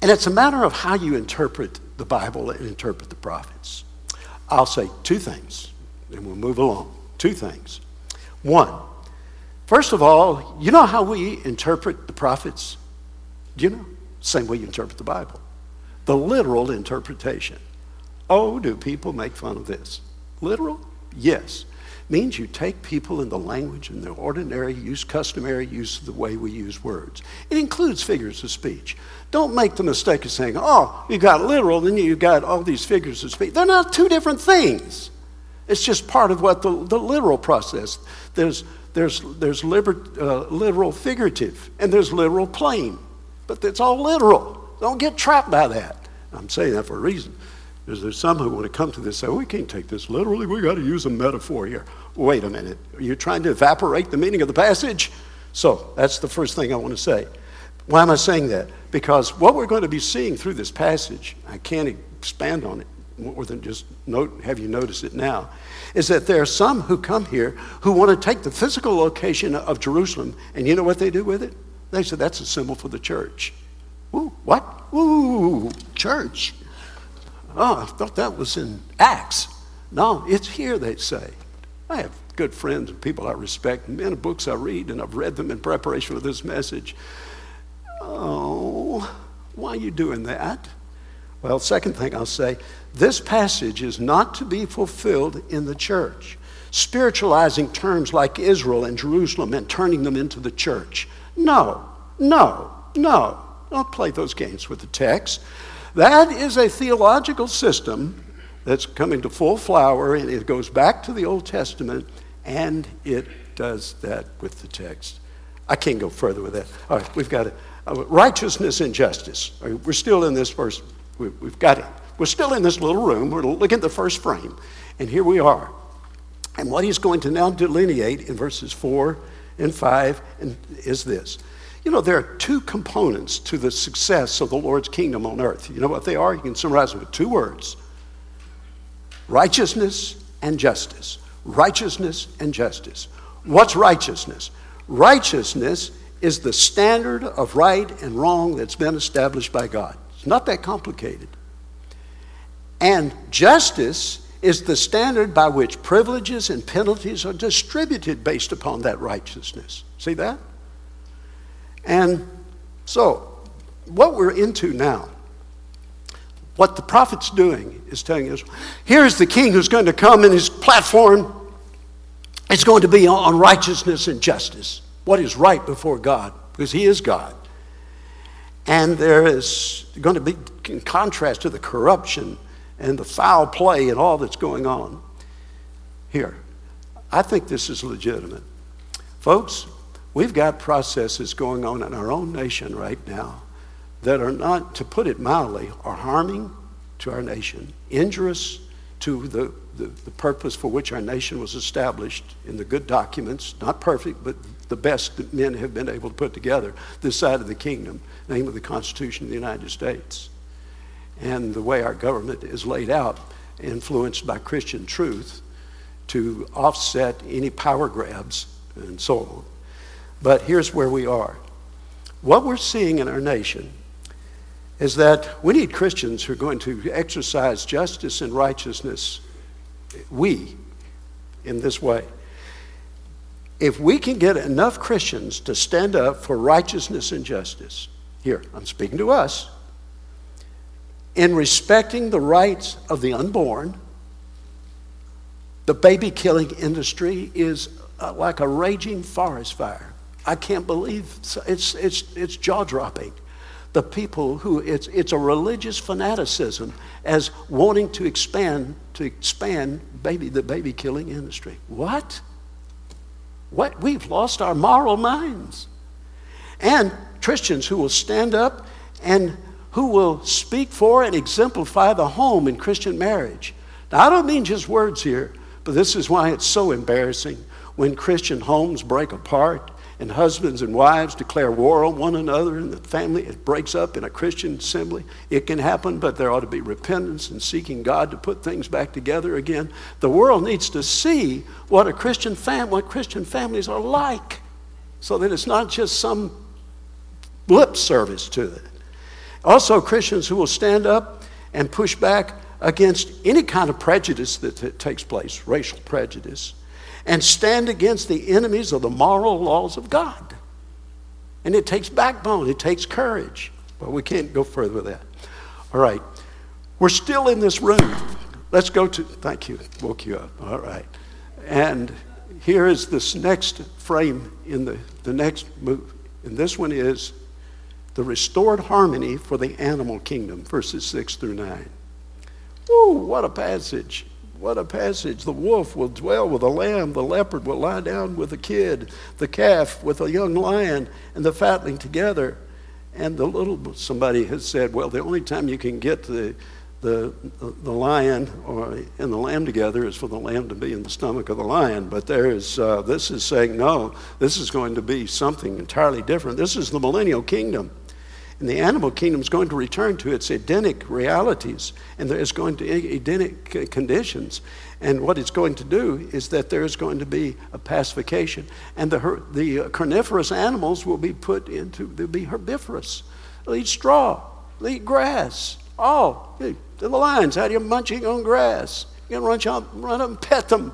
and it's a matter of how you interpret the Bible and interpret the prophets. I'll say two things, and we'll move along. Two things. One, first of all, you know how we interpret the prophets? Do you know? Same way you interpret the Bible. The literal interpretation. Oh, do people make fun of this? Literal? Yes. Means you take people in the language and the ordinary use, customary use of the way we use words. It includes figures of speech. Don't make the mistake of saying, oh, you got literal, then you got all these figures of speech. They're not two different things. It's just part of what the, the literal process. There's, there's, there's liber, uh, literal figurative, and there's literal plain. But it's all literal. Don't get trapped by that. I'm saying that for a reason. Because there's some who want to come to this and say, oh, we can't take this literally. we got to use a metaphor here. Wait a minute. Are you trying to evaporate the meaning of the passage? So that's the first thing I want to say. Why am I saying that? Because what we're going to be seeing through this passage, I can't expand on it more than just note, have you noticed it now, is that there are some who come here who want to take the physical location of Jerusalem, and you know what they do with it? They say that's a symbol for the church. Ooh, what? Ooh, church. Oh, I thought that was in Acts. No, it's here, they say. I have good friends and people I respect, and many books I read, and I've read them in preparation for this message. Oh, why are you doing that? Well, second thing I'll say this passage is not to be fulfilled in the church. Spiritualizing terms like Israel and Jerusalem and turning them into the church. No, no, no. Don't play those games with the text. That is a theological system that's coming to full flower, and it goes back to the Old Testament, and it does that with the text. I can't go further with that. All right, we've got it. Uh, righteousness and justice. Right, we're still in this verse. We, have got it. We're still in this little room. We're looking at the first frame. And here we are. And what he's going to now delineate in verses 4 and 5 is this. You know, there are two components to the success of the Lord's kingdom on earth. You know what they are? You can summarize them with two words righteousness and justice. Righteousness and justice. What's righteousness? Righteousness is the standard of right and wrong that's been established by God. It's not that complicated. And justice is the standard by which privileges and penalties are distributed based upon that righteousness. See that? And so, what we're into now, what the prophet's doing is telling us here's the king who's going to come, and his platform is going to be on righteousness and justice. What is right before God, because he is God. And there is going to be, in contrast to the corruption and the foul play and all that's going on here. I think this is legitimate. Folks, we've got processes going on in our own nation right now that are not, to put it mildly, are harming to our nation, injurious to the, the, the, purpose for which our nation was established in the good documents, not perfect, but the best that men have been able to put together this side of the kingdom, name of the Constitution of the United States and the way our government is laid out, influenced by Christian truth, to offset any power grabs and so on. But here's where we are. What we're seeing in our nation is that we need Christians who are going to exercise justice and righteousness, we, in this way. If we can get enough Christians to stand up for righteousness and justice, here, I'm speaking to us, in respecting the rights of the unborn, the baby killing industry is uh, like a raging forest fire. I can't believe it's, it's, it's jaw dropping. The people who it's, it's a religious fanaticism as wanting to expand to expand baby the baby killing industry. What? What? We've lost our moral minds. And Christians who will stand up and who will speak for and exemplify the home in Christian marriage. Now, I don't mean just words here, But this is why it's so embarrassing when Christian homes break apart and husbands and wives declare war on one another and the family it breaks up in a christian assembly. It can happen but there ought to be repentance and seeking god to put things back together again. The world needs to see what a christian family what christian families are like. So that it's not just some lip service to it. Also christians who will stand up and push back against any kind of prejudice that, that takes place racial prejudice and stand against the enemies of the moral laws of God. And it takes backbone, it takes courage. But we can't go further with that. All right. We're still in this room. Let's go to, thank you, woke you up. All right. And here is this next frame in the, the next move. And this one is the restored harmony for the animal kingdom, verses 6 through 9. Woo, what a passage. What a passage. The wolf will dwell with the lamb, the leopard will lie down with the kid, the calf with a young lion, and the fatling together. And the little, somebody has said, well, the only time you can get the, the, the lion or, and the lamb together is for the lamb to be in the stomach of the lion. But there is, uh, this is saying, no, this is going to be something entirely different. This is the millennial kingdom. And the animal kingdom is going to return to its Edenic realities, and there is going to Edenic conditions. And what it's going to do is that there is going to be a pacification, and the, the carnivorous animals will be put into, they'll be herbivorous. They'll eat straw, they'll eat grass. Oh, the lions, how do you munching on grass? You can run up, run up and pet them.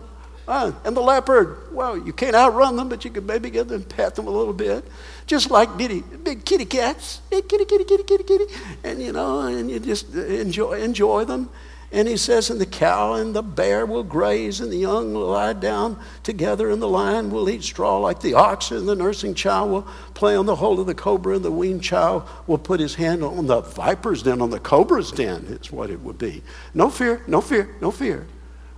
Uh, and the leopard, well, you can't outrun them, but you can maybe get them, pet them a little bit. Just like bitty, big kitty cats, hey, kitty, kitty, kitty, kitty, kitty. And, you know, and you just enjoy, enjoy them. And he says, and the cow and the bear will graze, and the young will lie down together, and the lion will eat straw like the ox, and the nursing child will play on the hole of the cobra, and the weaned child will put his hand on the viper's den, on the cobra's den, is what it would be. No fear, no fear, no fear.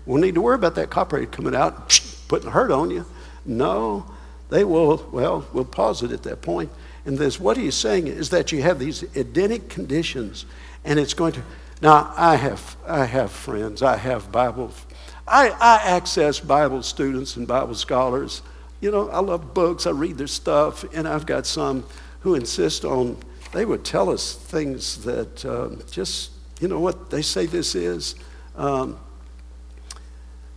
We'll need to worry about that copperhead coming out, putting hurt on you. No, they will, well, we'll pause it at that point. And this, what he's saying is that you have these Edenic conditions, and it's going to. Now, I have, I have friends, I have Bible, I, I access Bible students and Bible scholars. You know, I love books, I read their stuff, and I've got some who insist on, they would tell us things that um, just, you know what they say this is? Um,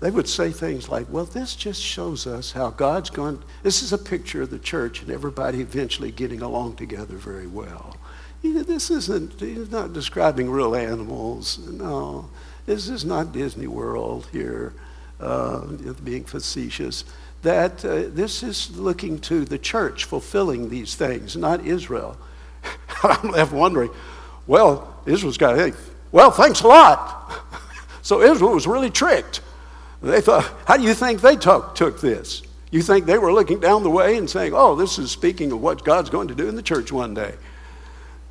they would say things like, well, this just shows us how God's going. This is a picture of the church and everybody eventually getting along together very well. You know, this isn't, he's not describing real animals. No, this is not Disney World here, uh, being facetious. That uh, this is looking to the church fulfilling these things, not Israel. I'm left wondering, well, Israel's got, hey, well, thanks a lot. so Israel was really tricked. They thought, how do you think they took, took this? You think they were looking down the way and saying, oh, this is speaking of what God's going to do in the church one day?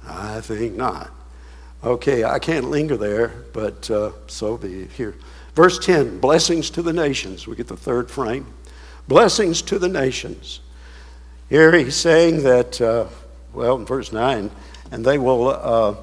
I think not. Okay, I can't linger there, but uh, so be it here. Verse 10 Blessings to the nations. We get the third frame. Blessings to the nations. Here he's saying that, uh, well, in verse 9, and they will. Uh,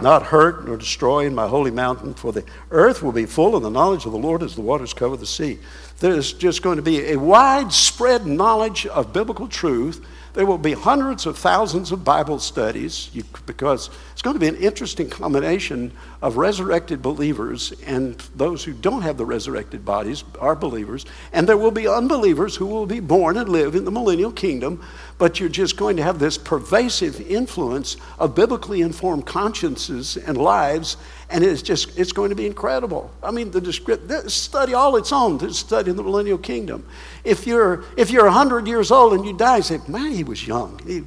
not hurt nor destroy in my holy mountain, for the earth will be full of the knowledge of the Lord as the waters cover the sea. There's just going to be a widespread knowledge of biblical truth there will be hundreds of thousands of Bible studies because it's going to be an interesting combination of resurrected believers and those who don't have the resurrected bodies are believers. And there will be unbelievers who will be born and live in the millennial kingdom, but you're just going to have this pervasive influence of biblically informed consciences and lives and it's just it's going to be incredible. I mean the descript study all its own to study the millennial kingdom. If you're if you're 100 years old and you die say man he was young. He,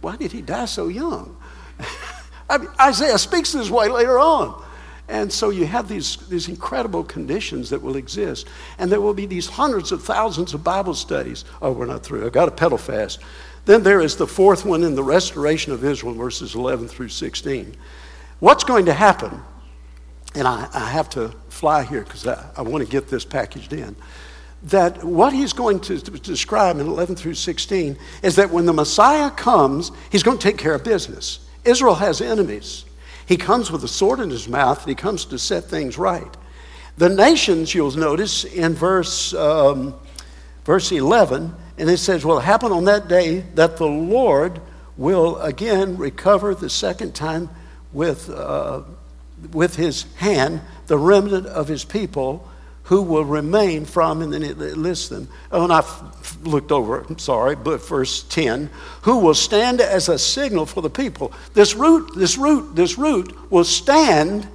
why did he die so young I mean, isaiah speaks this way later on and so you have these, these incredible conditions that will exist. And there will be these hundreds of thousands of Bible studies. Oh, we're not through. I've got to pedal fast. Then there is the fourth one in the restoration of Israel, verses 11 through 16. What's going to happen and I, I have to fly here because I, I want to get this packaged in. That what he's going to, to describe in 11 through 16 is that when the Messiah comes, he's going to take care of business. Israel has enemies. He comes with a sword in his mouth and he comes to set things right. The nations, you'll notice in verse, um, verse 11, and it says, Will happen on that day that the Lord will again recover the second time with, uh, with his hand the remnant of his people who will remain from, and then it lists them. Oh, and I've looked over, I'm sorry, but verse 10, who will stand as a signal for the people. This root, this root, this root will stand,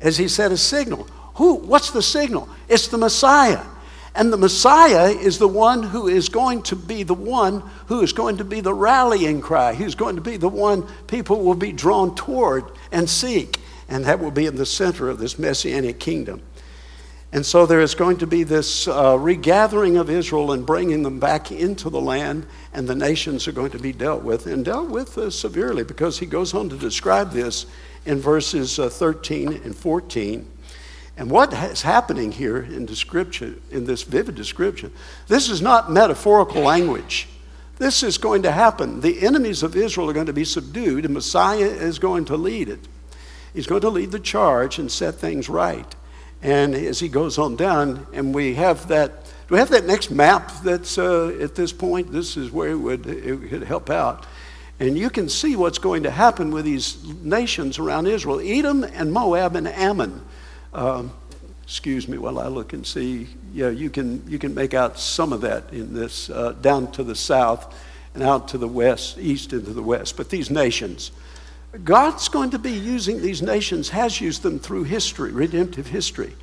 as he said, a signal. Who? What's the signal? It's the Messiah. And the Messiah is the one who is going to be the one who is going to be the rallying cry. He's going to be the one people will be drawn toward and seek. And that will be in the center of this messianic kingdom. And so there is going to be this uh, regathering of Israel and bringing them back into the land, and the nations are going to be dealt with, and dealt with uh, severely, because he goes on to describe this in verses uh, 13 and 14. And what is happening here in description, in this vivid description, this is not metaphorical language. This is going to happen. The enemies of Israel are going to be subdued, and Messiah is going to lead it. He's going to lead the charge and set things right. And as he goes on down, and we have that, do we have that next map that's uh, at this point? This is where it would, it would help out. And you can see what's going to happen with these nations around Israel Edom and Moab and Ammon. Um, excuse me while I look and see. Yeah, you can, you can make out some of that in this, uh, down to the south and out to the west, east into the west. But these nations, God's going to be using these nations, has used them through history, redemptive history.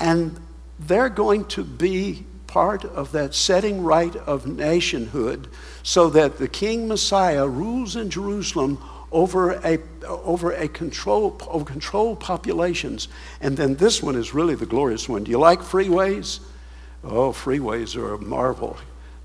And they're going to be part of that setting right of nationhood so that the King Messiah rules in Jerusalem over a, over a control, over controlled populations. And then this one is really the glorious one. Do you like freeways? Oh, freeways are a marvel.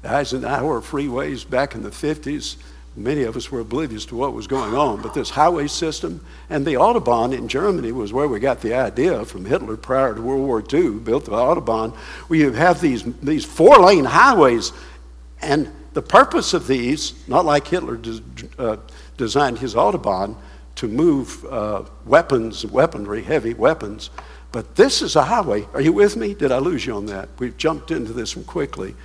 Eisenhower freeways back in the 50s, many of us were oblivious to what was going on. But this highway system and the Autobahn in Germany was where we got the idea from Hitler prior to World War II, built the Autobahn, you have these, these four lane highways. And the purpose of these, not like Hitler uh, designed his Autobahn to move uh, weapons, weaponry, heavy weapons. But this is a highway. Are you with me? Did I lose you on that? We've jumped into this one quickly.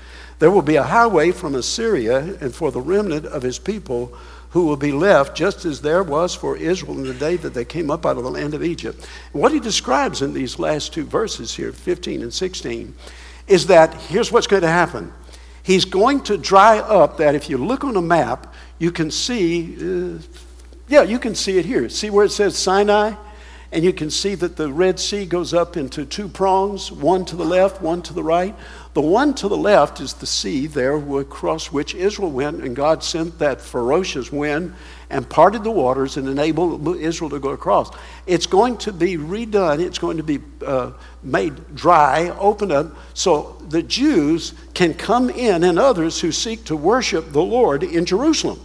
There will be a highway from Assyria and for the remnant of his people who will be left, just as there was for Israel in the day that they came up out of the land of Egypt. What he describes in these last two verses here, 15 and 16, is that here's what's going to happen. He's going to dry up that if you look on a map, you can see, uh, yeah, you can see it here. See where it says Sinai? And you can see that the Red Sea goes up into two prongs, one to the left, one to the right. The one to the left is the sea there across which Israel went, and God sent that ferocious wind and parted the waters and enabled Israel to go across. It's going to be redone, it's going to be uh, made dry, opened up, so the Jews can come in and others who seek to worship the Lord in Jerusalem.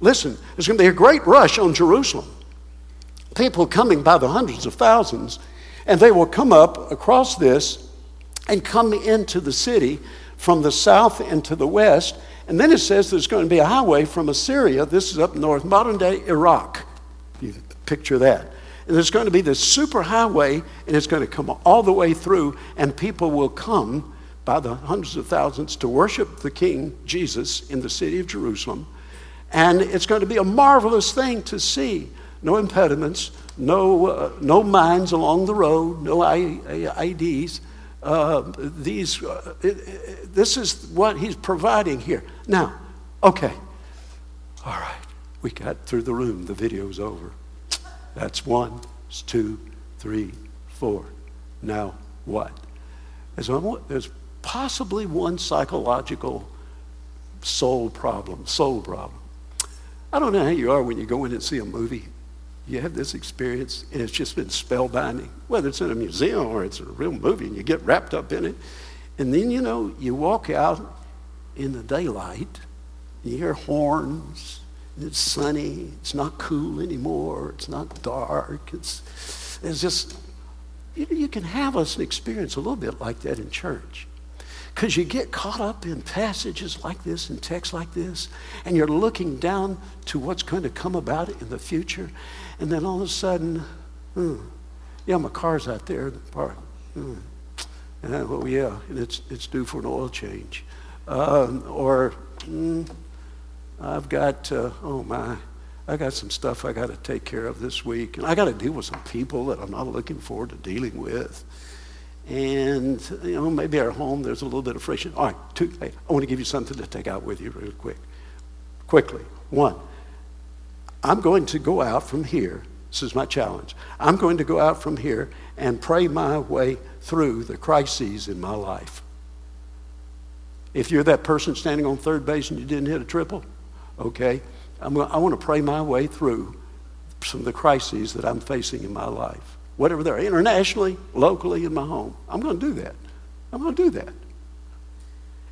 Listen, there's going to be a great rush on Jerusalem. People coming by the hundreds of thousands, and they will come up across this and come into the city from the south and to the west. And then it says there's going to be a highway from Assyria. This is up north, modern day Iraq. You picture that. And there's going to be this super highway, and it's going to come all the way through, and people will come by the hundreds of thousands to worship the King Jesus in the city of Jerusalem. And it's going to be a marvelous thing to see. No impediments, no, uh, no mines along the road, no IEDs. Uh, these, uh, it, it, this is what he's providing here. Now, okay, all right, we got through the room. The video's over. That's one, it's two, three, four. Now, what? There's, there's possibly one psychological soul problem, soul problem. I don't know how you are when you go in and see a movie. You have this experience, and it's just been spellbinding, whether it's in a museum or it's a real movie, and you get wrapped up in it. And then, you know, you walk out in the daylight, you hear horns, and it's sunny, it's not cool anymore, it's not dark, it's, it's just, you, know you can have us experience a little bit like that in church. Because you get caught up in passages like this and texts like this, and you're looking down to what's going to come about in the future, and then all of a sudden, hmm, yeah, my car's out there in the park. Hmm, And I, oh, yeah, and it's, it's due for an oil change. Um, or, mm, I've got, uh, oh my, I got some stuff I got to take care of this week. And I got to deal with some people that I'm not looking forward to dealing with. And, you know, maybe our home, there's a little bit of friction. All right, two, I want to give you something to take out with you real quick. Quickly. One, I'm going to go out from here. This is my challenge. I'm going to go out from here and pray my way through the crises in my life. If you're that person standing on third base and you didn't hit a triple, okay, I'm, I want to pray my way through some of the crises that I'm facing in my life. Whatever they're, internationally, locally, in my home. I'm going to do that. I'm going to do that.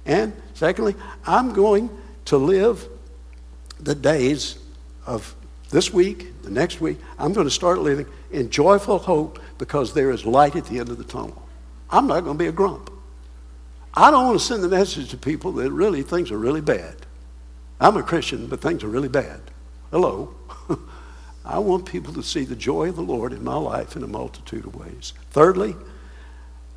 And secondly, I'm going to live the days of this week, the next week, I'm going to start living in joyful hope because there is light at the end of the tunnel. I'm not going to be a grump. I don't want to send the message to people that really things are really bad. I'm a Christian, but things are really bad. Hello. I want people to see the joy of the Lord in my life in a multitude of ways. Thirdly,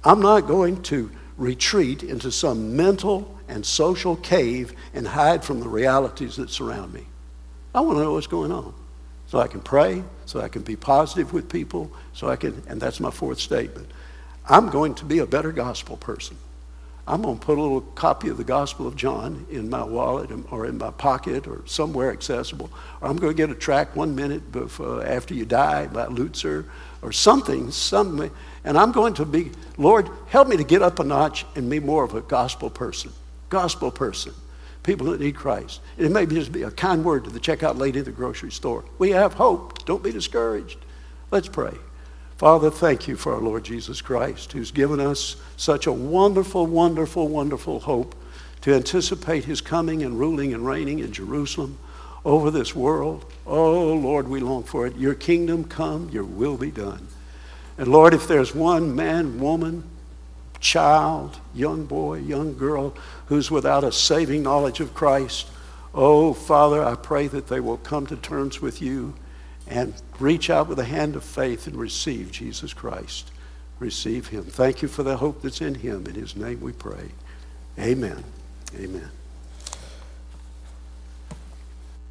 I'm not going to retreat into some mental and social cave and hide from the realities that surround me. I want to know what's going on so I can pray, so I can be positive with people, so I can, and that's my fourth statement. I'm going to be a better gospel person. I'm going to put a little copy of the Gospel of John in my wallet or in my pocket or somewhere accessible. Or I'm going to get a track one minute before, uh, after you die by Lutzer or something, something. And I'm going to be, Lord, help me to get up a notch and be more of a gospel person. Gospel person people that need Christ. It may just be a kind word to the checkout lady at the grocery store. We have hope. Don't be discouraged. Let's pray. Father, thank you for our Lord Jesus Christ, who's given us such a wonderful, wonderful, wonderful hope to anticipate his coming and ruling and reigning in Jerusalem over this world. Oh, Lord, we long for it. Your kingdom come, your will be done. And Lord, if there's one man, woman, child, young boy, young girl who's without a saving knowledge of Christ, oh, Father, I pray that they will come to terms with you and reach out with a hand of faith and receive Jesus Christ. Receive him. Thank you for the hope that's in him. In his name we pray. Amen. Amen.